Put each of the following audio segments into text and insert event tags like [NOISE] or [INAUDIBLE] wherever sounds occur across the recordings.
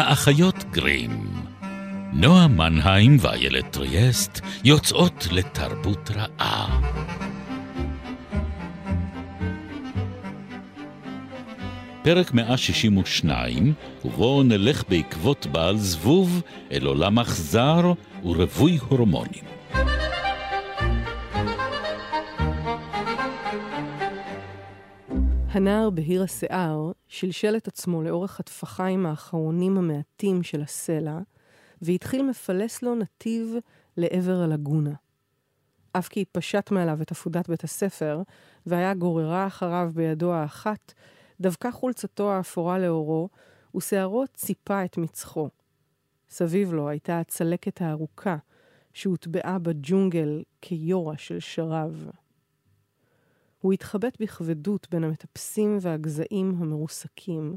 האחיות גרים. נועה מנהיים ואיילת טריאסט יוצאות לתרבות רעה. פרק 162, ובו נלך בעקבות בעל זבוב אל עולם אכזר ורווי הורמונים. הנער בהיר השיער שלשל את עצמו לאורך הטפחיים האחרונים המעטים של הסלע, והתחיל מפלס לו נתיב לעבר הלגונה. אף כי פשט מעליו את עפודת בית הספר, והיה גוררה אחריו בידו האחת, דבקה חולצתו האפורה לאורו, ושערו ציפה את מצחו. סביב לו הייתה הצלקת הארוכה, שהוטבעה בג'ונגל כיורה של שרב. הוא התחבט בכבדות בין המטפסים והגזעים המרוסקים,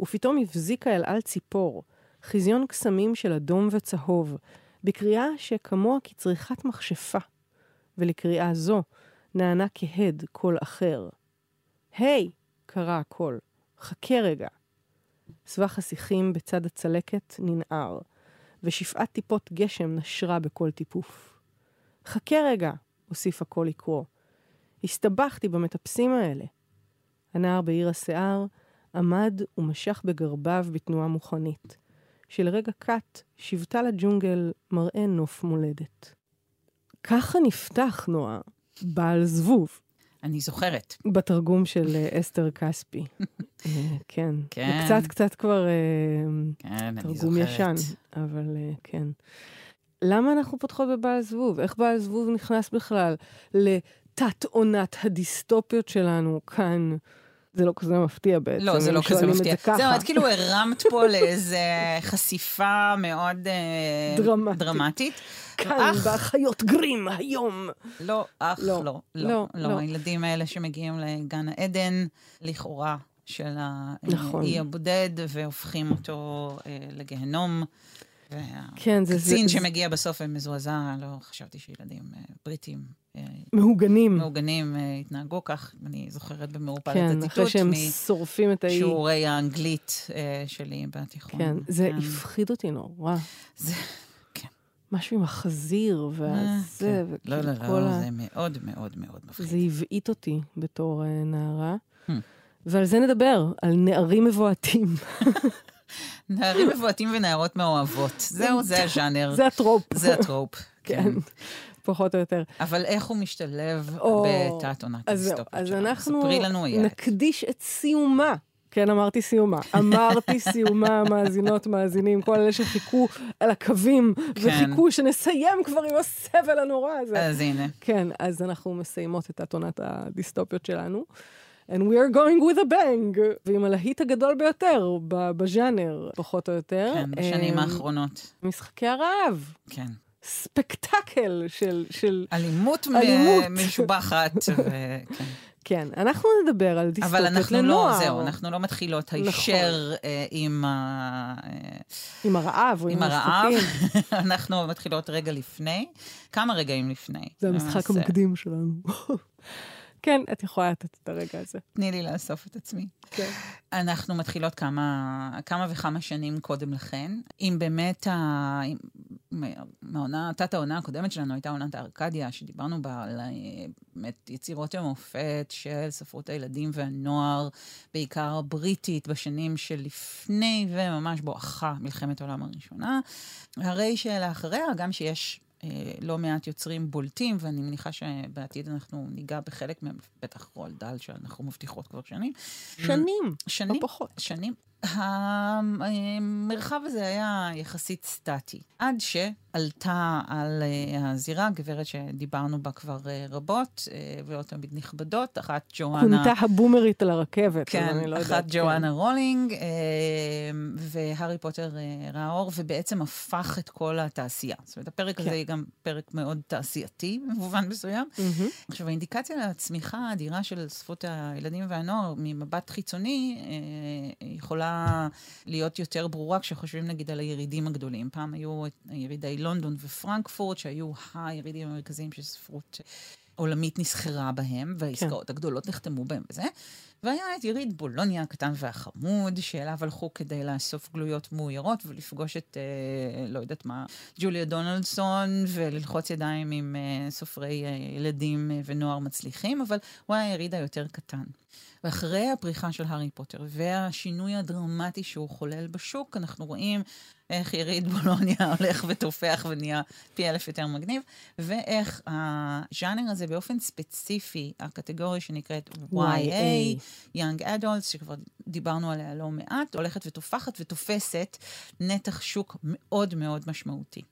ופתאום הבזיקה אל על ציפור, חזיון קסמים של אדום וצהוב, בקריאה שכמוה כצריכת מכשפה, ולקריאה זו נענה כהד קול אחר. היי! Hey! קרא הקול. חכה רגע. סבך השיחים בצד הצלקת ננער, ושפעת טיפות גשם נשרה בכל טיפוף. חכה רגע, הוסיף הקול לקרוא. הסתבכתי במטפסים האלה. הנער בעיר השיער עמד ומשך בגרביו בתנועה מוכנית, שלרגע קט שיבטה לג'ונגל מראה נוף מולדת. ככה נפתח, נועה, בעל זבוב. אני זוכרת. בתרגום של אה, אסתר כספי. [LAUGHS] אה, כן. כן. זה קצת קצת כבר אה, כן, תרגום ישן, אבל כן. למה אנחנו פותחות בבעל זבוב? איך בעל זבוב נכנס בכלל לתת-עונת הדיסטופיות שלנו כאן? זה לא כזה מפתיע בעצם. לא, זה לא כזה מפתיע. זהו, את כאילו הרמת פה לאיזה חשיפה מאוד דרמטית. דרמטית. כאן באחיות גרים היום. לא, אך לא, לא, לא. לא. לא. הילדים האלה שמגיעים לגן העדן, לכאורה, של נכון. האי הבודד, והופכים אותו אה, לגיהנום. כן, זה... קצין שמגיע בסוף ומזועזע, לא חשבתי שילדים אה, בריטים... אה, מהוגנים. מהוגנים אה, התנהגו כך, אני זוכרת במעורפל כן, את הציטוט. כן, אחרי שהם שורפים את האי. שיעורי האנגלית שלי בתיכון. כן, זה כן. הפחיד אותי נורא. זה... כן. משהו עם החזיר והזה, כן. לא, לא, לא, ה... זה מאוד מאוד מאוד מפחיד. זה הבעיט אותי בתור נערה. Hmm. ועל זה נדבר, על נערים מבועתים. [LAUGHS] נערים מבועתים ונערות מאוהבות. זהו, זה הז'אנר. זה הטרופ. זה הטרופ, [LAUGHS] כן. פחות או יותר. אבל איך הוא משתלב בתת עונת שלנו? אז אנחנו נקדיש את סיומה. כן, אמרתי סיומה. אמרתי סיומה, [LAUGHS] מאזינות, מאזינים, כל אלה שחיכו על הקווים, כן. וחיכו שנסיים כבר עם הסבל הנורא הזה. אז הנה. כן, אז אנחנו מסיימות את עונת הדיסטופיות שלנו. And we are going with a bang, ועם הלהיט הגדול ביותר בז'אנר, פחות או יותר. כן, בשנים um, האחרונות. משחקי הרעב. כן. ספקטקל של... של אלימות, אלימות. משובחת. [LAUGHS] ו... כן. כן, אנחנו נדבר על דיסטופיות לנוער. אבל אנחנו לא, זהו, אנחנו לא מתחילות הישר נכון. אה, עם ה... עם הרעב עם, עם הרעב. [LAUGHS] אנחנו מתחילות רגע לפני, כמה רגעים לפני. זה המשחק המקדים שלנו. [LAUGHS] כן, את יכולה לתת את הרגע הזה. תני לי לאסוף את עצמי. כן. אנחנו מתחילות כמה, כמה וכמה שנים קודם לכן. אם באמת, ה... מהעונה, תת העונה הקודמת שלנו הייתה עונת הארקדיה, שדיברנו בה על באמת יצירות המופת של ספרות הילדים והנוער, בעיקר הבריטית, בשנים שלפני וממש בואכה מלחמת העולם הראשונה. הרי שלאחריה, גם שיש אה, לא מעט יוצרים בולטים, ואני מניחה שבעתיד אנחנו ניגע בחלק מהם, בטח רואלד דאל, שאנחנו מבטיחות כבר שנים. שנים, שנים, לא פחות. שנים. המרחב הזה היה יחסית סטטי, עד שעלתה על אה, הזירה גברת שדיברנו בה כבר אה, רבות, אה, ועוד תמיד נכבדות, אחת ג'ואנה... כונתה הבומרית על הרכבת, כן, אני לא יודעת. אחת ג'ואנה כן. רולינג, והארי פוטר ראה אור, ובעצם הפך את כל התעשייה. זאת אומרת, הפרק כן. הזה היא גם פרק מאוד תעשייתי, במובן מסוים. Mm-hmm. עכשיו, האינדיקציה לצמיחה האדירה של ספרות הילדים והנוער ממבט חיצוני, יכולה להיות יותר ברורה כשחושבים נגיד על הירידים הגדולים. פעם היו ירידי לונדון ופרנקפורט, שהיו הירידים המרכזיים של ספרות עולמית נסחרה בהם, והעסקאות כן. הגדולות נחתמו בהם וזה. והיה את יריד בולוניה הקטן והחמוד, שאליו הלכו כדי לאסוף גלויות מאוירות ולפגוש את, אה, לא יודעת מה, ג'וליה דונלדסון, וללחוץ ידיים עם אה, סופרי אה, ילדים אה, ונוער מצליחים, אבל הוא היה היריד היותר קטן. ואחרי הפריחה של הארי פוטר והשינוי הדרמטי שהוא חולל בשוק, אנחנו רואים איך יריד בולוניה [LAUGHS] הולך ותופח ונהיה פי אלף יותר מגניב, ואיך הז'אנר הזה באופן ספציפי, הקטגוריה שנקראת YA, Young Adults, שכבר דיברנו עליה לא מעט, הולכת ותופחת ותופסת נתח שוק מאוד מאוד משמעותי.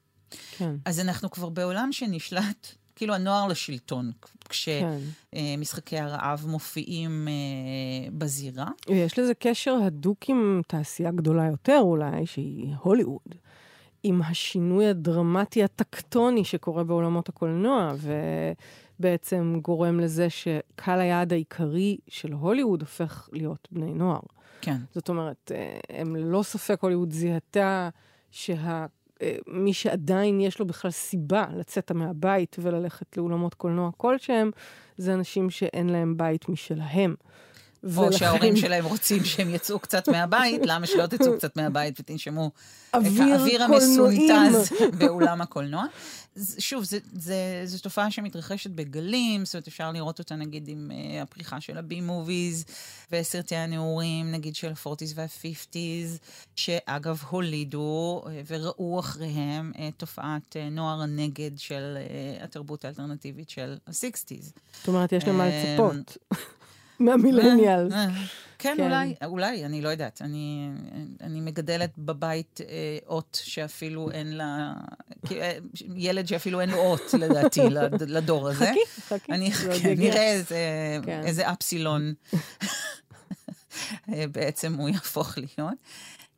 כן. אז אנחנו כבר בעולם שנשלט כאילו הנוער לשלטון, כשמשחקי כן. הרעב מופיעים אה, בזירה. יש לזה קשר הדוק עם תעשייה גדולה יותר אולי, שהיא הוליווד. עם השינוי הדרמטי הטקטוני שקורה בעולמות הקולנוע, ובעצם גורם לזה שקהל היעד העיקרי של הוליווד הופך להיות בני נוער. כן. זאת אומרת, אה, הם ללא ספק הוליווד זיהתה שה... אה, מי שעדיין יש לו בכלל סיבה לצאת מהבית וללכת לאולמות קולנוע כלשהם, זה אנשים שאין להם בית משלהם. או ולכן... שההורים שלהם רוצים שהם יצאו קצת מהבית, למה שלא תצאו קצת מהבית ותנשמו את האוויר המסונטז באולם הקולנוע. שוב, זו תופעה שמתרחשת בגלים, זאת אומרת, אפשר לראות אותה נגיד עם uh, הפריחה של הבי מוביז וסרטי הנעורים, נגיד של ה-40's וה-50's, שאגב הולידו uh, וראו אחריהם את uh, תופעת uh, נוער הנגד של uh, התרבות האלטרנטיבית של ה-60's. זאת אומרת, יש להם מה לצפות. מהמילניאלס. אה. כן, כן, אולי, אולי, אני לא יודעת. אני, אני מגדלת בבית אה, אות שאפילו אין לה... אה, ילד שאפילו אין לו אות, לדעתי, [LAUGHS] לדור הזה. חכי, חכי. אני כן, נראה איזה, כן. איזה אפסילון בעצם הוא יהפוך להיות.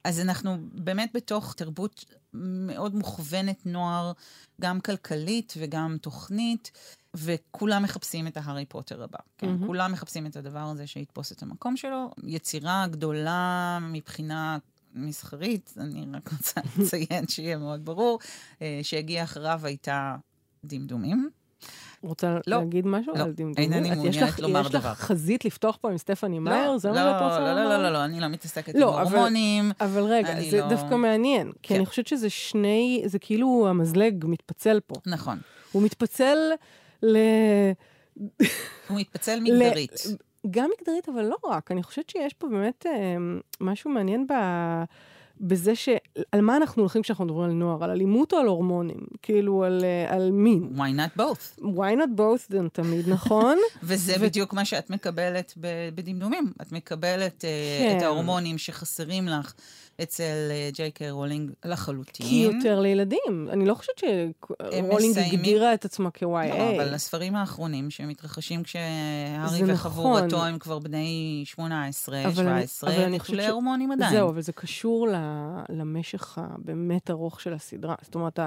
אז אנחנו באמת בתוך תרבות מאוד מוכוונת נוער, גם כלכלית וגם תוכנית. וכולם מחפשים את ההארי פוטר הבא. כן? Mm-hmm. כולם מחפשים את הדבר הזה שיתפוס את המקום שלו. יצירה גדולה מבחינה מסחרית, אני רק רוצה [LAUGHS] לציין שיהיה מאוד ברור, אה, שהגיע אחריו הייתה דמדומים. רוצה לא, להגיד משהו לא, על דמדומים? אינני מעוניינת לומר דבר. יש לך חזית לפתוח פה עם סטפני לא, מאייר? זה לא, מה שאת רוצה לא, לא, לא, לא, לא, אני לא מתעסקת לא, עם הורמונים. אבל, אבל רגע, זה לא... דווקא מעניין, כי כן. אני חושבת שזה שני, זה כאילו המזלג מתפצל פה. נכון. הוא מתפצל ל... הוא מתפצל מגדרית. גם מגדרית, אבל לא רק. אני חושבת שיש פה באמת אה, משהו מעניין ב... בזה ש... על מה אנחנו הולכים כשאנחנו מדברים על נוער? על אלימות או על הורמונים? כאילו, על, אה, על מין. Why not both? Why not both זה תמיד נכון. [LAUGHS] וזה ו... בדיוק מה שאת מקבלת בדמדומים. את מקבלת אה, כן. את ההורמונים שחסרים לך. אצל אה, ג'יי קיי רולינג לחלוטין. כי יותר לילדים. אני לא חושבת שרולינג הגדירה את עצמה כ-YA. לא, אבל הספרים האחרונים שמתרחשים כשהארי וחבורתו נכון. הם כבר בני 18, אבל 17, אבל אני חושבת להורמונים עדיין. זהו, אבל זה קשור למשך הבאמת ארוך של הסדרה. זאת אומרת,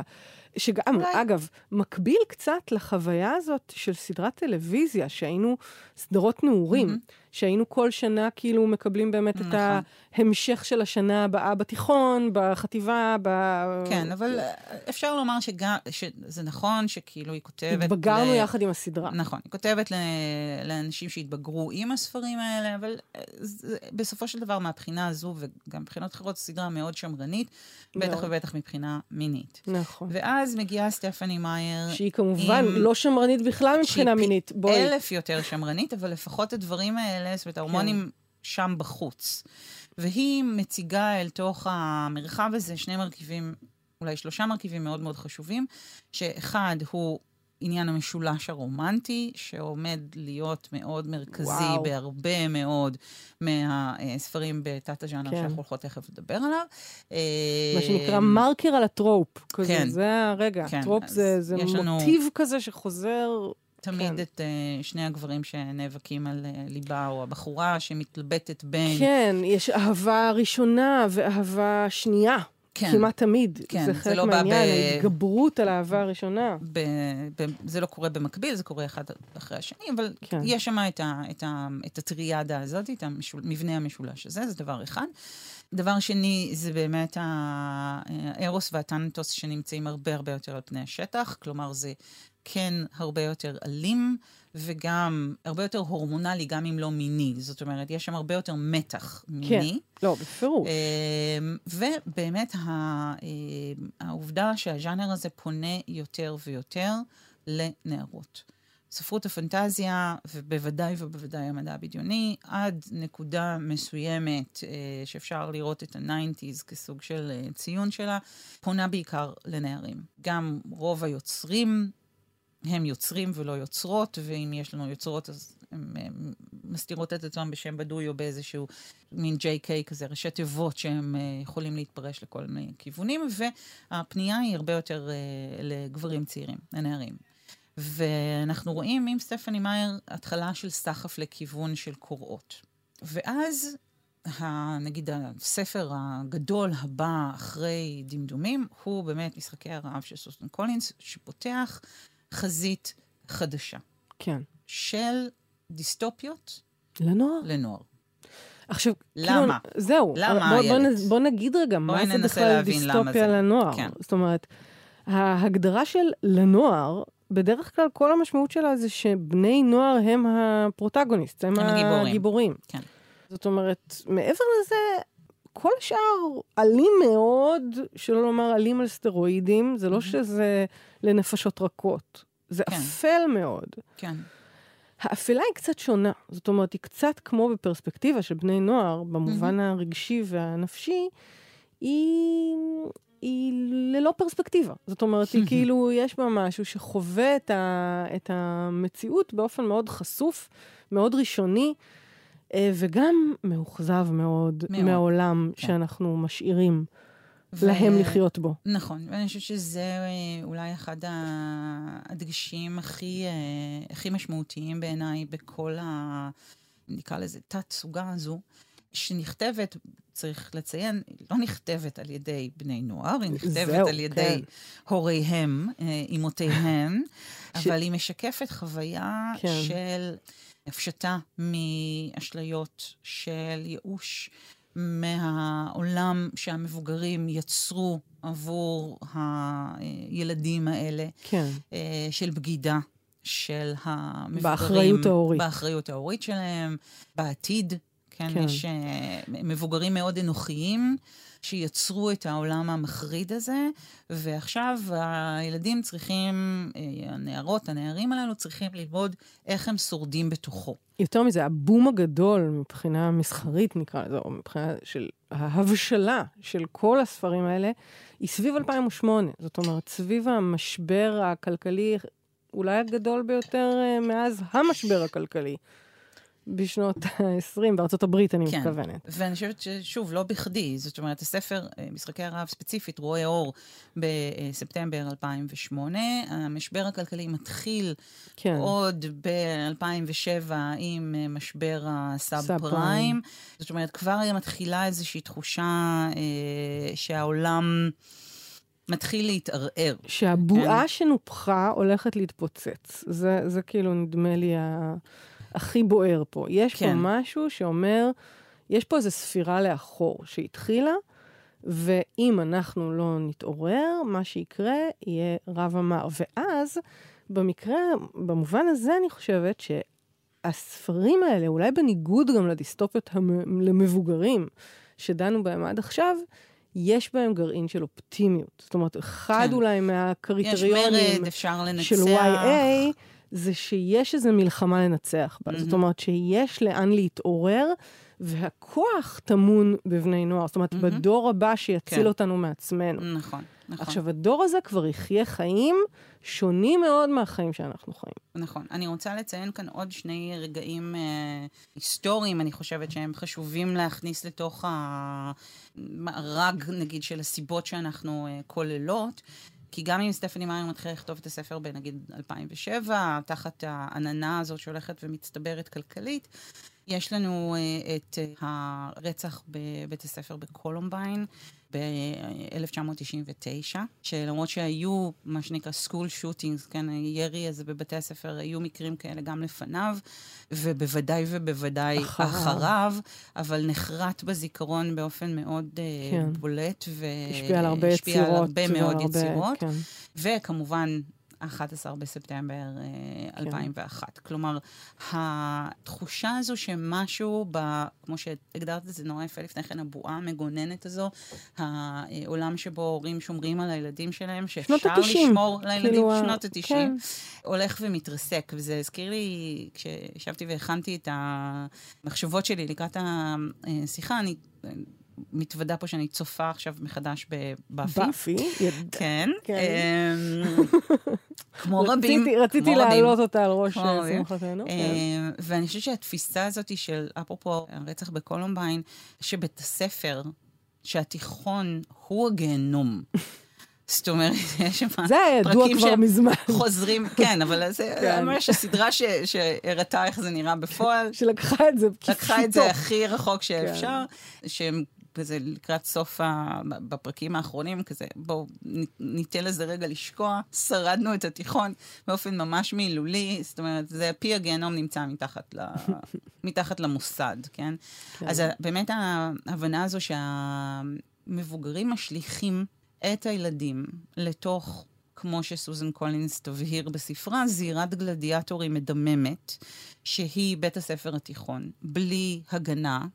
שגם, אולי... אגב, מקביל קצת לחוויה הזאת של סדרת טלוויזיה, שהיינו סדרות נעורים, mm-hmm. שהיינו כל שנה כאילו מקבלים באמת נכון. את ההמשך של השנה הבאה בתיכון, בחטיבה, ב... כן, אבל אפשר לומר שגם, שזה נכון שכאילו היא כותבת... התבגרנו ל... יחד עם הסדרה. נכון, היא כותבת ל... לאנשים שהתבגרו עם הספרים האלה, אבל זה, בסופו של דבר, מהבחינה הזו, וגם מבחינות אחרות, סדרה מאוד שמרנית, מאוד. בטח ובטח מבחינה מינית. נכון. ואז מגיעה סטפני מאייר. שהיא כמובן עם... לא שמרנית בכלל מבחינה מינית. בואי. אלף יותר שמרנית, אבל לפחות הדברים האלה, זאת אומרת, ההורמונים כן. שם בחוץ. והיא מציגה אל תוך המרחב הזה שני מרכיבים, אולי שלושה מרכיבים מאוד מאוד חשובים, שאחד הוא עניין המשולש הרומנטי, שעומד להיות מאוד מרכזי וואו. בהרבה מאוד מהספרים בתת הז'אנר כן. שאנחנו הולכות תכף לדבר עליו. מה שנקרא מרקר על ה trope. כזה, כן. זה הרגע, כן. trope זה, זה מוטיב לנו... כזה שחוזר... תמיד כן. את uh, שני הגברים שנאבקים על uh, ליבה, או הבחורה שמתלבטת בין... כן, יש אהבה ראשונה ואהבה שנייה. כן. כמעט תמיד. כן, זה חלק זה לא מהעניין, ב... ההתגברות על האהבה הראשונה. ב... ב... זה לא קורה במקביל, זה קורה אחד אחרי השני, אבל כן. יש שם את, ה... את, ה... את הטריאדה הזאת, את המשול... מבנה המשולש הזה, זה דבר אחד. דבר שני, זה באמת הארוס והטנטוס שנמצאים הרבה הרבה יותר על פני השטח, כלומר, זה כן הרבה יותר אלים, וגם הרבה יותר הורמונלי, גם אם לא מיני. זאת אומרת, יש שם הרבה יותר מתח מיני. כן, לא, בפירוש. אמ, ובאמת, אמ, העובדה שהז'אנר הזה פונה יותר ויותר לנערות. ספרות הפנטזיה, ובוודאי ובוודאי המדע הבדיוני, עד נקודה מסוימת אה, שאפשר לראות את ה-90's כסוג של אה, ציון שלה, פונה בעיקר לנערים. גם רוב היוצרים הם יוצרים ולא יוצרות, ואם יש לנו יוצרות אז הן מסתירות את עצמן בשם בדוי או באיזשהו מין JK כזה, ראשי תיבות שהם uh, יכולים להתפרש לכל מיני כיוונים, והפנייה היא הרבה יותר uh, לגברים צעירים, לנערים. ואנחנו רואים עם סטפני מאייר התחלה של סחף לכיוון של קוראות. ואז, נגיד, הספר הגדול הבא אחרי דמדומים, הוא באמת משחקי הרעב של סוסטון קולינס, שפותח חזית חדשה. כן. של דיסטופיות. לנוער? לנוער. עכשיו, למה? כאילו, זהו. למה, בוא, בוא, בוא נגיד רגע, מה זה בכלל דיסטופיה לנוער? כן. זאת אומרת, ההגדרה של לנוער, בדרך כלל כל המשמעות שלה זה שבני נוער הם הפרוטגוניסט, הם, הם הגיבורים. הגיבורים. כן. זאת אומרת, מעבר לזה, כל השאר אלים מאוד, שלא לומר אלים על סטרואידים, זה לא שזה לנפשות רכות. זה כן. אפל מאוד. כן. האפלה היא קצת שונה. זאת אומרת, היא קצת כמו בפרספקטיבה של בני נוער, במובן mm-hmm. הרגשי והנפשי, היא, היא ללא פרספקטיבה. זאת אומרת, היא כאילו, יש בה משהו שחווה את, ה, את המציאות באופן מאוד חשוף, מאוד ראשוני. אה, וגם מאוכזב מאוד, מאוד. מהעולם כן. שאנחנו משאירים ו... להם לחיות בו. נכון, ואני חושבת שזה אה, אולי אחד הדגשים הכי, אה, הכי משמעותיים בעיניי בכל ה... נקרא לזה תת-סוגה הזו, שנכתבת, צריך לציין, לא נכתבת על ידי בני נוער, היא נכתבת זהו, על ידי כן. הוריהם, אמותיהם, [LAUGHS] ש... אבל היא משקפת חוויה כן. של... הפשטה מאשליות של ייאוש מהעולם שהמבוגרים יצרו עבור הילדים האלה, כן. אה, של בגידה. של המבוגרים. באחריות ההורית. באחריות ההורית שלהם, בעתיד. כן, כן. יש uh, מבוגרים מאוד אנוכיים, שיצרו את העולם המחריד הזה, ועכשיו הילדים צריכים, אה, הנערות, הנערים הללו צריכים ללמוד איך הם שורדים בתוכו. יותר מזה, הבום הגדול מבחינה מסחרית, נקרא לזה, או מבחינה של ההבשלה של כל הספרים האלה, היא סביב 2008. זאת אומרת, סביב המשבר הכלכלי, אולי הגדול ביותר אה, מאז המשבר הכלכלי. בשנות ה-20, בארצות הברית, אני כן. מתכוונת. ואני חושבת ששוב, לא בכדי. זאת אומרת, הספר, אה, משחקי הרעב ספציפית, רואה אור בספטמבר 2008. המשבר הכלכלי מתחיל כן. עוד ב-2007 עם אה, משבר הסאב פריים. זאת אומרת, כבר מתחילה איזושהי תחושה אה, שהעולם... מתחיל להתערער. שהבועה כן? שנופחה הולכת להתפוצץ. זה, זה כאילו, נדמה לי, ה... הכי בוער פה. יש כן. פה משהו שאומר, יש פה איזו ספירה לאחור שהתחילה, ואם אנחנו לא נתעורר, מה שיקרה יהיה רב אמר. ואז, במקרה, במובן הזה אני חושבת שהספרים האלה, אולי בניגוד גם לדיסטופיות המ- למבוגרים שדנו בהם עד עכשיו, יש בהם גרעין של אופטימיות. זאת אומרת, אחד כן. אולי מהקריטריונים של YA, זה שיש איזו מלחמה לנצח בה. Mm-hmm. זאת אומרת שיש לאן להתעורר, והכוח טמון בבני נוער. זאת אומרת, mm-hmm. בדור הבא שיציל כן. אותנו מעצמנו. נכון, נכון. עכשיו, הדור הזה כבר יחיה חיים שונים מאוד מהחיים שאנחנו חיים. נכון. אני רוצה לציין כאן עוד שני רגעים אה, היסטוריים, אני חושבת שהם חשובים להכניס לתוך המארג, נגיד, של הסיבות שאנחנו אה, כוללות. כי גם אם סטפני מאייר מתחילה לכתוב את הספר בנגיד 2007, תחת העננה הזאת שהולכת ומצטברת כלכלית, יש לנו uh, את uh, הרצח בבית הספר בקולומביין ב-1999, שלמרות שהיו מה שנקרא school shootings, כן, הירי הזה בבתי הספר, היו מקרים כאלה גם לפניו, ובוודאי ובוודאי אחריו, אחריו אבל נחרט בזיכרון באופן מאוד uh, כן. בולט, והשפיע על הרבה יצירות. על הרבה מאוד הרבה, יצירות. כן. וכמובן, ה-11 בספטמבר כן. 2001. כלומר, התחושה הזו שמשהו, ב, כמו שהגדרת את זה נורא יפה לפני כן, הבועה המגוננת הזו, העולם שבו הורים שומרים על הילדים שלהם, שאפשר לשמור על הילדים, כאילו שנות ה-90, כן. הולך ומתרסק. וזה הזכיר לי, כשישבתי והכנתי את המחשבות שלי לקראת השיחה, אני... מתוודה פה שאני צופה עכשיו מחדש בבאפי. באפי? כן. כן. אמ, [LAUGHS] כמו רבים. רציתי להעלות אותה על ראש שמחתנו. כן. אמ, ואני חושבת שהתפיסה הזאת של, אפרופו הרצח בקולומביין, שבית הספר, שהתיכון הוא הגיהנום. [LAUGHS] זאת אומרת, יש שם זה היה ידוע כבר מזמן. חוזרים, כן, אבל זה כן. ממש הסדרה שהראתה איך זה נראה בפועל. שלקחה את זה לקחה את זה הכי רחוק שאפשר, כן. שהם כזה לקראת סוף, ה... בפרקים האחרונים, כזה, בואו ניתן לזה רגע לשקוע. שרדנו את התיכון באופן ממש מילולי, זאת אומרת, זה פי הגיהנום נמצא מתחת, ל... [LAUGHS] מתחת למוסד, כן? כן? אז באמת ההבנה הזו שהמבוגרים משליכים את הילדים לתוך... כמו שסוזן קולינס תבהיר בספרה, זירת גלדיאטורים מדממת, שהיא בית הספר התיכון, בלי הגנה,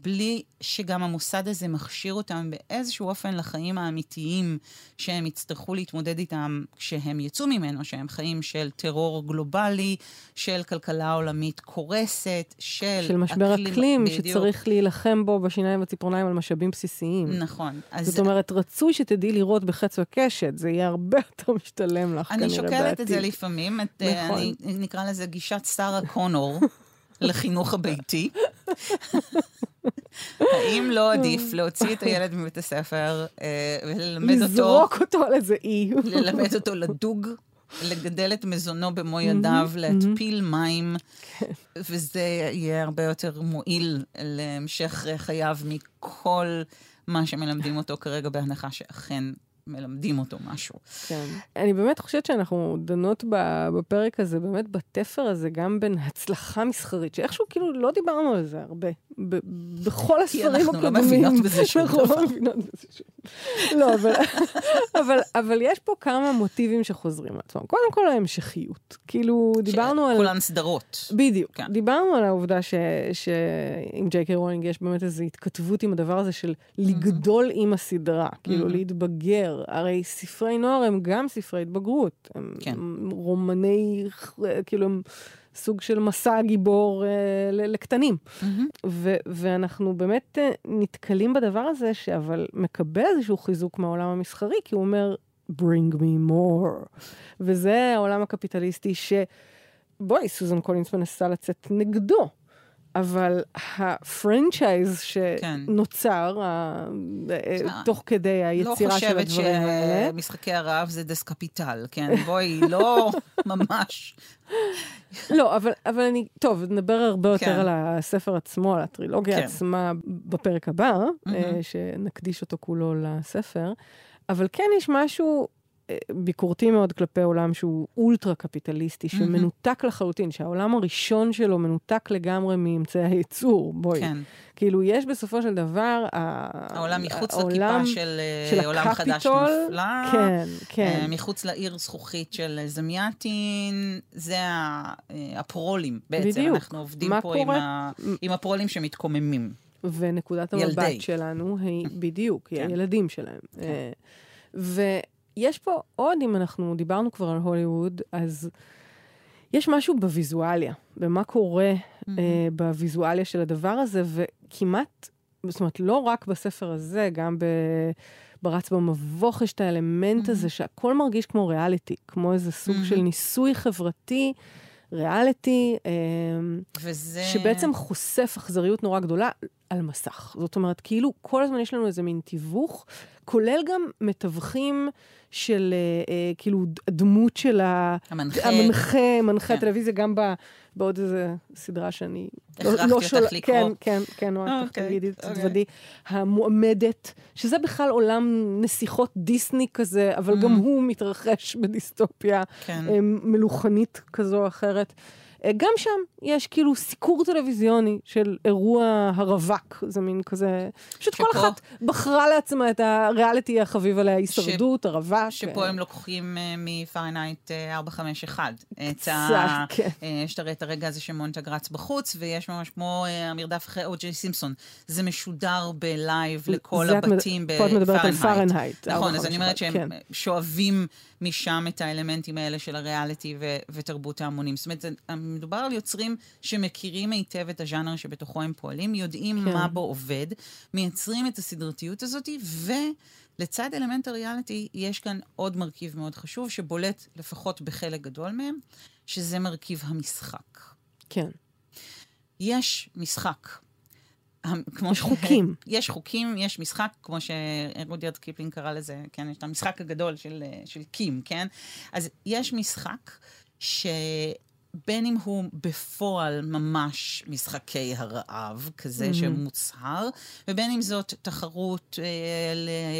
בלי שגם המוסד הזה מכשיר אותם באיזשהו אופן לחיים האמיתיים שהם יצטרכו להתמודד איתם כשהם יצאו ממנו, שהם חיים של טרור גלובלי, של כלכלה עולמית קורסת, של... של משבר אקלים, אקלים שצריך להילחם בו בשיניים ובציפורניים על משאבים בסיסיים. נכון. אז... זאת אומרת, רצוי שתדעי לראות בחץ וקשת, זה יהיה הרבה יותר משתלם לך כנראה בעתיד. אני שוקלת את זה לפעמים, את, אה, נכון. אני נקרא לזה גישת שרה קונור. [LAUGHS] לחינוך הביתי. [LAUGHS] האם לא עדיף להוציא את הילד מבית הספר אה, וללמד אותו... לזרוק אותו על איזה אי. ללמד אותו לדוג, לגדל את מזונו במו ידיו, להתפיל מים, כן. וזה יהיה הרבה יותר מועיל להמשך חייו מכל מה שמלמדים אותו כרגע, בהנחה שאכן מלמדים אותו משהו. כן. אני באמת חושבת שאנחנו דנות בפרק הזה, באמת בתפר הזה, גם בין הצלחה מסחרית, שאיכשהו כאילו לא דיברנו על זה הרבה. בכל הספרים הקודמים. כי אנחנו לא מבינות בזה שום דבר. אנחנו לא מבינות בזה שום לא, אבל, [LAUGHS] אבל, אבל יש פה כמה מוטיבים שחוזרים לעצמם. קודם כל ההמשכיות. כאילו, דיברנו על... כולן סדרות. בדיוק. כן. דיברנו על העובדה שעם ג'יי קיי רולינג יש באמת איזו התכתבות עם הדבר הזה של לגדול. עם הסדרה, כאילו mm-hmm. להתבגר. הרי ספרי נוער הם גם ספרי התבגרות. הם כן. רומני, כאילו, הם... סוג של מסע גיבור אה, לקטנים. Mm-hmm. ו- ואנחנו באמת אה, נתקלים בדבר הזה, שאבל מקבל איזשהו חיזוק מהעולם המסחרי, כי הוא אומר, bring me more. וזה העולם הקפיטליסטי ש... בואי, סוזן קולינס מנסה לצאת נגדו. אבל ה franchise שנוצר, כן. תוך כדי היצירה של הדברים האלה... לא חושבת שמשחקי הרעב זה Das Kapital, כן? בואי, לא [LAUGHS] ממש. לא, אבל, אבל אני, טוב, נדבר הרבה יותר כן. על הספר עצמו, על הטרילוגיה כן. עצמה בפרק הבא, mm-hmm. שנקדיש אותו כולו לספר. אבל כן יש משהו ביקורתי מאוד כלפי עולם שהוא אולטרה קפיטליסטי, שמנותק לחלוטין, שהעולם הראשון שלו מנותק לגמרי מאמצעי הייצור. בואי. כן. כאילו, יש בסופו של דבר... העולם מחוץ לכיפה של, אה, של עולם חדש נפלא. כן, כן. אה, מחוץ לעיר זכוכית של זמיאטין, זה אה, הפרולים בעצם. בדיוק. אנחנו עובדים פה עם, ה, עם הפרולים שמתקוממים. ונקודת המבט שלנו היא [LAUGHS] בדיוק, היא כן. הילדים שלהם. כן. יש פה עוד, אם אנחנו דיברנו כבר על הוליווד, אז יש משהו בוויזואליה, במה קורה mm-hmm. אה, בוויזואליה של הדבר הזה, וכמעט, זאת אומרת, לא רק בספר הזה, גם ב... ברץ במבוך יש את האלמנט mm-hmm. הזה שהכל מרגיש כמו ריאליטי, כמו איזה סוג mm-hmm. של ניסוי חברתי, ריאליטי, אה, וזה... שבעצם חושף אכזריות נורא גדולה על מסך. זאת אומרת, כאילו כל הזמן יש לנו איזה מין תיווך, כולל גם מתווכים של אה, אה, כאילו דמות של המנחה, המנחה, מנחה כן. טלוויזיה, גם ב, בעוד איזה סדרה שאני לא, לא שואל... לקרוא. כן, כן, כן, okay, אוקיי, תגידי, okay. תתוודי. המועמדת, שזה בכלל עולם נסיכות דיסני כזה, אבל mm. גם הוא מתרחש בדיסטופיה כן. אה, מלוכנית כזו או אחרת. אה, גם שם יש כאילו סיקור טלוויזיוני של אירוע הרווק, זה מין כזה... פשוט כל שפה- אחת בחרה לעצמה את הריאליטי החביב עליה, הישרדות, הרווק. שפה אה, הם לוקחים אה, מפרנהייט 451. את ה... כן. אה, יש את הרגע הזה שמונטג רץ בחוץ, ויש ממש כמו אה, המרדף אחרי או.ג'יי סימפסון. זה משודר ב live לכל הבתים פה את מדברת על. פארנהייט. נכון, אז אני אומרת 451, שהם כן. שואבים משם את האלמנטים האלה של הריאליטי ו- ותרבות ההמונים. זאת אומרת, מדובר על יוצרים שמכירים היטב את הז'אנר שבתוכו הם פועלים, יודעים כן. מה בו עובד, מייצרים את הסדרתיות הזאת, ולצד אלמנט הריאליטי יש כאן עוד מרכיב מאוד חשוב, שבולט לפחות בחלק גדול מהם, שזה מרכיב המשחק. כן. יש משחק. כמו יש ש- חוקים. [LAUGHS] יש חוקים, יש משחק, כמו שרודיארד קיפלינג קרא לזה, כן, יש את המשחק הגדול של, אה, של קים, כן? אז יש משחק שבין אם הוא בפועל ממש משחקי הרעב, כזה Mhm. שמוצהר, ובין אם זאת תחרות אה,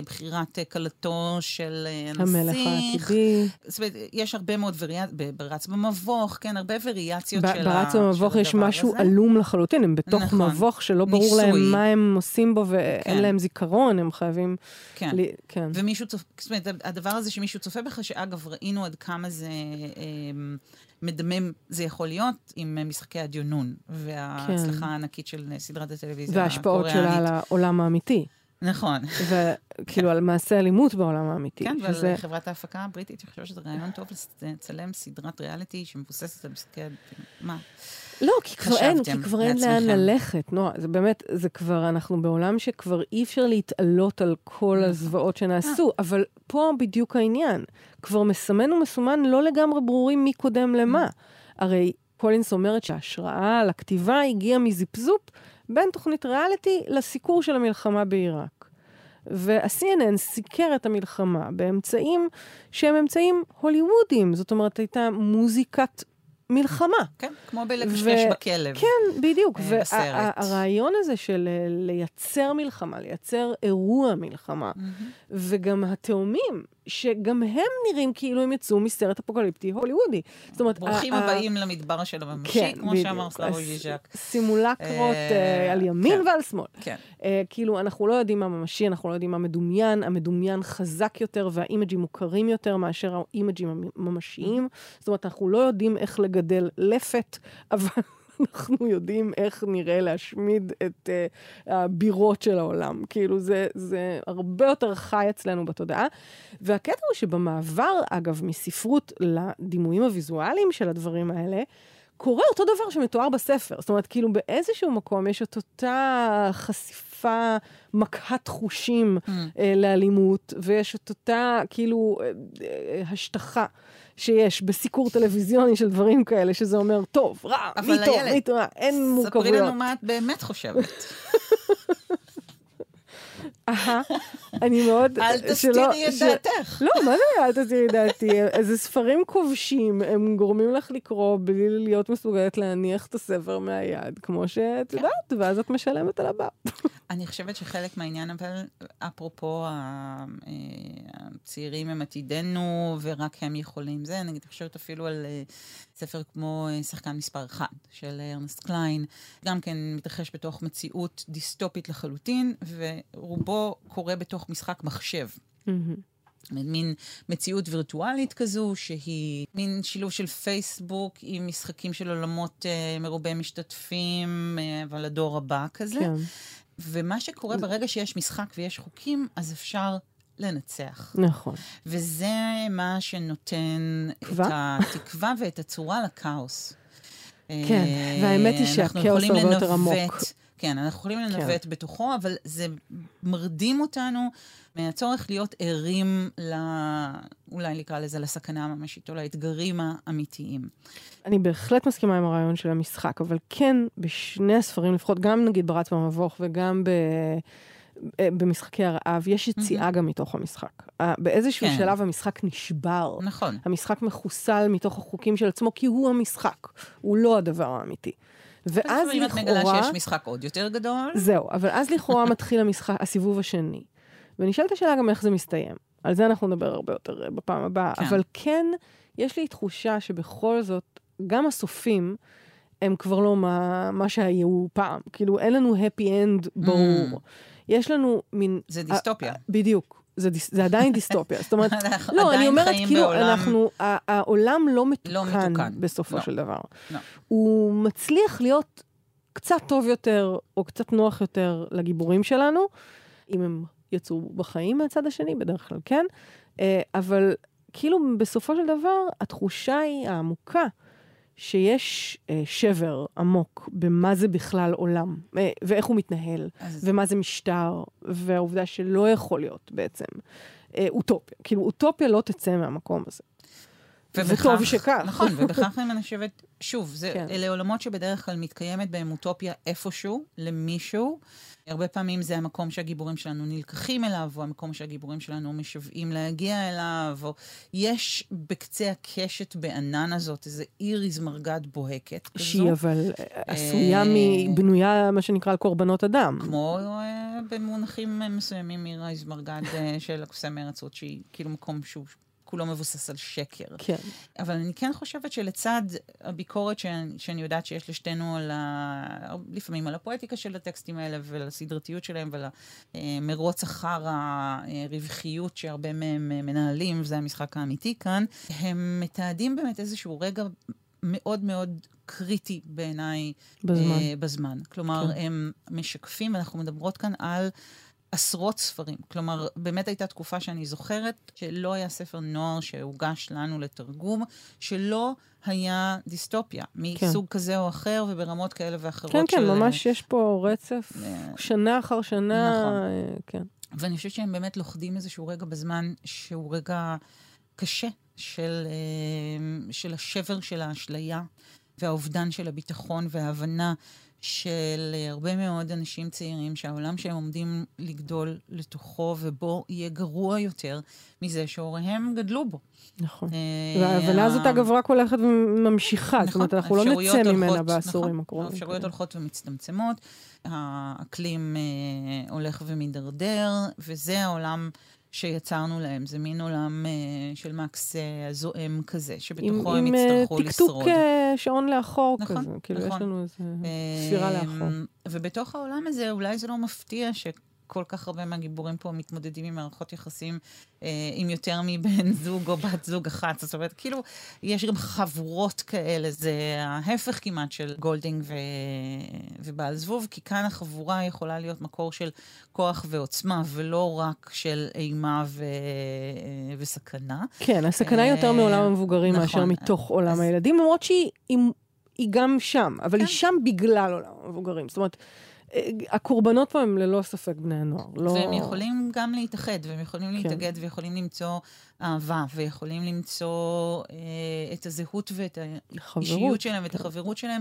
לבחירת אה, כלתו של אה, המלך הנסיך. העתידי. זאת אומרת, יש הרבה מאוד וריאציות, ברץ במבוך, כן, הרבה וריאציות ב- של ה- ברץ במבוך יש הדבר משהו הזה. עלום לחלוטין, הם בתוך נכון. מבוך שלא ברור ניסוי. להם מה הם עושים בו ואין כן. להם זיכרון, הם חייבים... כן. לי- כן. ומישהו צופה, זאת אומרת, הדבר הזה שמישהו צופה בך, שאגב, ראינו עד כמה זה אה, מדמם זה יכול להיות עם משחקי הדיונון, וההצלחה כן. הענקית של סדרת הטלוויזיה וההשפעות שלה הקוריאנית. על העולם האמיתי. נכון. וכאילו על מעשי אלימות בעולם האמיתי. כן, שזה- ועל חברת ההפקה הבריטית, אני חושבת שזה רעיון טוב לצלם סדרת ריאליטי שמבוססת על משחקי... מה? לא, כי כבר אין, כי כבר אין לאן. ללכת. נועה, זה באמת, זה כבר, אנחנו בעולם שכבר אי אפשר להתעלות על כל נכון. הזוועות שנעשו, אבל פה בדיוק העניין. כבר מסמן ומסומן לא לגמרי ברורים מי קודם למה. הרי קולינס אומרת שההשראה לכתיבה הגיעה מזיפזופ בין תוכנית ריאליטי לסיקור של המלחמה בעיראק. וה-CNN סיקר את המלחמה באמצעים שהם אמצעים הוליוודיים, זאת אומרת, הייתה מוזיקת מלחמה. כן, כמו בלקשקש ו- בכלב. כן, בדיוק. אה, בסרט. והרעיון הזה של אה, לייצר מלחמה, לייצר אירוע מלחמה, מהמם. וגם התאומים, שגם הם נראים כאילו הם יצאו מסרט אפוקליפטי הוליוודי. זאת אומרת, ברוכים הבאים למדבר של הממשי, כן, כמו בדיוק. שאמר סלבוי הס- ז'יז'ק. סימולקרות אה, אה, על ימין כן. ועל שמאל. כן. אה, כאילו, אנחנו לא יודעים מה ממשי, אנחנו לא יודעים מה מדומיין, המדומיין חזק יותר והאימג'ים מוכרים יותר מאשר האימג'ים הממשיים. זאת אומרת, אנחנו לא יודעים איך לגדל לפת, אבל אנחנו יודעים איך נראה להשמיד את uh, הבירות של העולם. כאילו, זה, זה הרבה יותר חי אצלנו בתודעה. והקטע הוא שבמעבר, אגב, מספרות לדימויים הוויזואליים של הדברים האלה, קורה אותו דבר שמתואר בספר. זאת אומרת, כאילו באיזשהו מקום יש את אותה חשיפה, מכת חושים Mm. אה, לאלימות, ויש את אותה, כאילו, אה, אה, השטחה שיש בסיקור טלוויזיוני של דברים כאלה, שזה אומר, טוב, רע, מי טוב, מי טוב, אין מורכבויות. ספרי לנו מה את באמת חושבת. [LAUGHS] אני מאוד... אל תסתירי את דעתך. לא, מה זה אל תסתירי את דעתי? איזה ספרים כובשים, הם גורמים לך לקרוא בלי להיות מסוגלת להניח את הספר מהיד, כמו שאת כן. יודעת, ואז את משלמת על הבא. אני חושבת שחלק מהעניין, אבל אפרופו אה, הצעירים הם עתידנו ורק הם יכולים זה, אני חושבת אפילו על אה, ספר כמו אה, שחקן מספר אחד של אה, ארנסט קליין, גם כן מתרחש בתוך מציאות דיסטופית לחלוטין, ורובו קורה בתוך משחק מחשב. מין מציאות וירטואלית כזו, שהיא מין שילוב של פייסבוק עם משחקים של עולמות אה, מרובי משתתפים, אה, אבל הדור הבא כזה. כן, ומה שקורה ברגע שיש משחק ויש חוקים, אז אפשר לנצח. נכון. וזה מה שנותן תקווה? את התקווה ואת הצורה לכאוס. כן, אה, והאמת היא אנחנו שהכאוס הרבה יותר עמוק. כן, אנחנו יכולים לנווט בתוכו, אבל זה מרדים אותנו מהצורך להיות ערים, ל... אולי נקרא לזה לסכנה הממשית או לאתגרים האמיתיים. אני בהחלט מסכימה עם הרעיון של המשחק, אבל כן, בשני הספרים לפחות, גם נגיד ברץ במבוך וגם ב... אה, במשחקי הרעב, יש יציאה גם מתוך המשחק. אה, באיזשהו כן. שלב המשחק נשבר. נכון. המשחק מחוסל מתוך החוקים של עצמו, כי הוא המשחק, הוא לא הדבר האמיתי. ואז לפעמים את מגלה לכאורה... שיש משחק עוד יותר גדול. זהו, אבל אז לכאורה מתחיל המשחק, הסיבוב השני. ונשאלת השאלה גם איך זה מסתיים. על זה אנחנו נדבר הרבה יותר אה, בפעם הבאה. כן. אבל כן, יש לי תחושה שבכל זאת, גם הסופים הם כבר לא מה, מה שהיו פעם. כאילו, אין לנו happy end ברור. Mm. יש לנו מין... זה דיסטופיה. בדיוק. זה, דיס, זה עדיין דיסטופיה. זאת אומרת, [LAUGHS] לא, אני אומרת, כאילו, בעולם... אנחנו, העולם לא מתוקן, לא מתוקן. בסופו לא. של דבר. לא. הוא מצליח להיות קצת טוב יותר, או קצת נוח יותר לגיבורים שלנו, אם הם יצאו בחיים מהצד השני, בדרך כלל כן, אה, אבל כאילו בסופו של דבר, התחושה היא העמוקה. שיש אה, שבר עמוק במה זה בכלל עולם, אה, ואיך הוא מתנהל, אז... ומה זה משטר, והעובדה שלא יכול להיות בעצם אה, אוטופיה. כאילו, אוטופיה לא תצא מהמקום הזה. וטוב שכך. נכון, [LAUGHS] ובכך אני חושבת, שוב, זה, כן. אלה עולמות שבדרך כלל מתקיימת בהם אוטופיה איפשהו, למישהו. הרבה פעמים זה המקום שהגיבורים שלנו נלקחים אליו, או המקום שהגיבורים שלנו משוועים להגיע אליו, או יש בקצה הקשת בענן הזאת איזה איריס מרגד בוהקת כזו. שהיא אבל עשויה מבנויה, מה שנקרא, על קורבנות אדם. כמו אה, במונחים מסוימים איריס מרגד אה, של הקוסם מארצות, שהיא כאילו מקום שהוא... כולו מבוסס על שקר. כן. אבל אני כן חושבת שלצד הביקורת שאני, שאני יודעת שיש לשתינו על ה... לפעמים על הפואטיקה של הטקסטים האלה ועל הסדרתיות שלהם ועל המרוץ אחר הרווחיות שהרבה מהם מנהלים, וזה המשחק האמיתי כאן, הם מתעדים באמת איזשהו רגע מאוד מאוד קריטי בעיניי בזמן. אה, בזמן. כלומר, כן. הם משקפים, אנחנו מדברות כאן על עשרות ספרים. כלומר, באמת הייתה תקופה שאני זוכרת שלא היה ספר נוער שהוגש לנו לתרגום, שלא היה דיסטופיה, מסוג כן. כזה או אחר וברמות כאלה ואחרות כן, כן של... כן, כן, ממש יש פה רצף, אה, שנה אחר שנה, נכון. אה, כן. ואני חושבת שהם באמת לוכדים איזשהו רגע בזמן שהוא רגע קשה של, אה, של השבר של האשליה והאובדן של הביטחון וההבנה של הרבה מאוד אנשים צעירים שהעולם שהם עומדים לגדול לתוכו ובו יהיה גרוע יותר מזה שהוריהם גדלו בו. נכון. אה, וההבנה הזאת, אגב, רק הולכת וממשיכה. זאת אומרת, אנחנו לא נצא ממנה בעשורים נכון, הקרובים. האפשרויות. הולכות ומצטמצמות, האקלים אה, הולך ומידרדר, וזה העולם שיצרנו להם. זה מין עולם uh, של מקס uh, זועם כזה, שבתוכו עם, הם יצטרכו עם, לשרוד. עם טקטוק uh, שעון לאחור נכון, כזה. כאילו, נכון. יש לנו איזה ספירה לאחור. ובתוך העולם הזה, אולי זה לא מפתיע ש... כל כך הרבה מהגיבורים פה מתמודדים עם מערכות יחסים אה, עם יותר מבן [LAUGHS] זוג או בת זוג אחת. זאת אומרת, כאילו, יש גם חבורות כאלה, זה ההפך כמעט של גולדינג ו... ובעל זבוב, כי כאן החבורה יכולה להיות מקור של כוח ועוצמה, ולא רק של אימה ו... וסכנה. כן, הסכנה היא יותר אה, מעולם המבוגרים נכון. מאשר מתוך עולם אז... הילדים, למרות שהיא היא גם שם, אבל כן. היא שם בגלל עולם המבוגרים. זאת אומרת... הקורבנות פה הם ללא ספק בני הנוער. לא... והם יכולים גם להתאחד, והם יכולים כן. להתאגד, ויכולים למצוא אהבה, ויכולים למצוא אה, את הזהות ואת האישיות שלהם, ואת כן. החברות שלהם,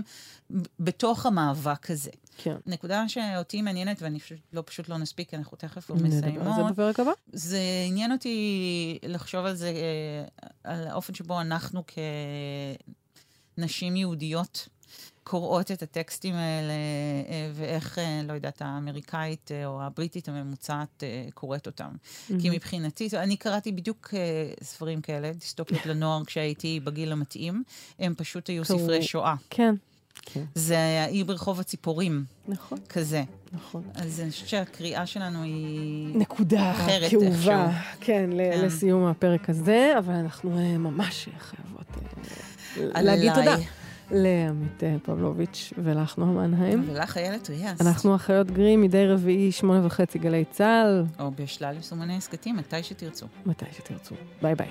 בתוך המאבק הזה. כן. נקודה שאותי מעניינת, ואני פשוט לא, פשוט לא נספיק, כי אנחנו תכף לא מסיימות. נדבר על זה בפרק הבא? זה עניין אותי לחשוב על זה, אה, על האופן שבו אנחנו כנשים יהודיות, קוראות את הטקסטים האלה, אה, ואיך, אה, לא יודעת, האמריקאית אה, או הבריטית הממוצעת קוראת אותם. Mm-hmm. כי מבחינתי, אני קראתי בדיוק ספרים כאלה, דיסטופיות לנוער, כשהייתי בגיל המתאים, הם פשוט היו ספרי שואה. כן. כן. זה היה אי ברחוב הציפורים. נכון. כזה. נכון. אז אני חושבת שהקריאה שלנו היא... נקודה אחרת כאובה. כן, כן, לסיום הפרק הזה, אבל אנחנו ממש חייבות להגיד תודה. לעמית אה, פבלוביץ' ולך נועה מנהיים. ולך איילת ריאס. אנחנו אחיות גרים מדי רביעי, שמונה וחצי גלי צה"ל. או בשלל יישומוני הסכתים, מתי שתרצו. מתי שתרצו. ביי ביי.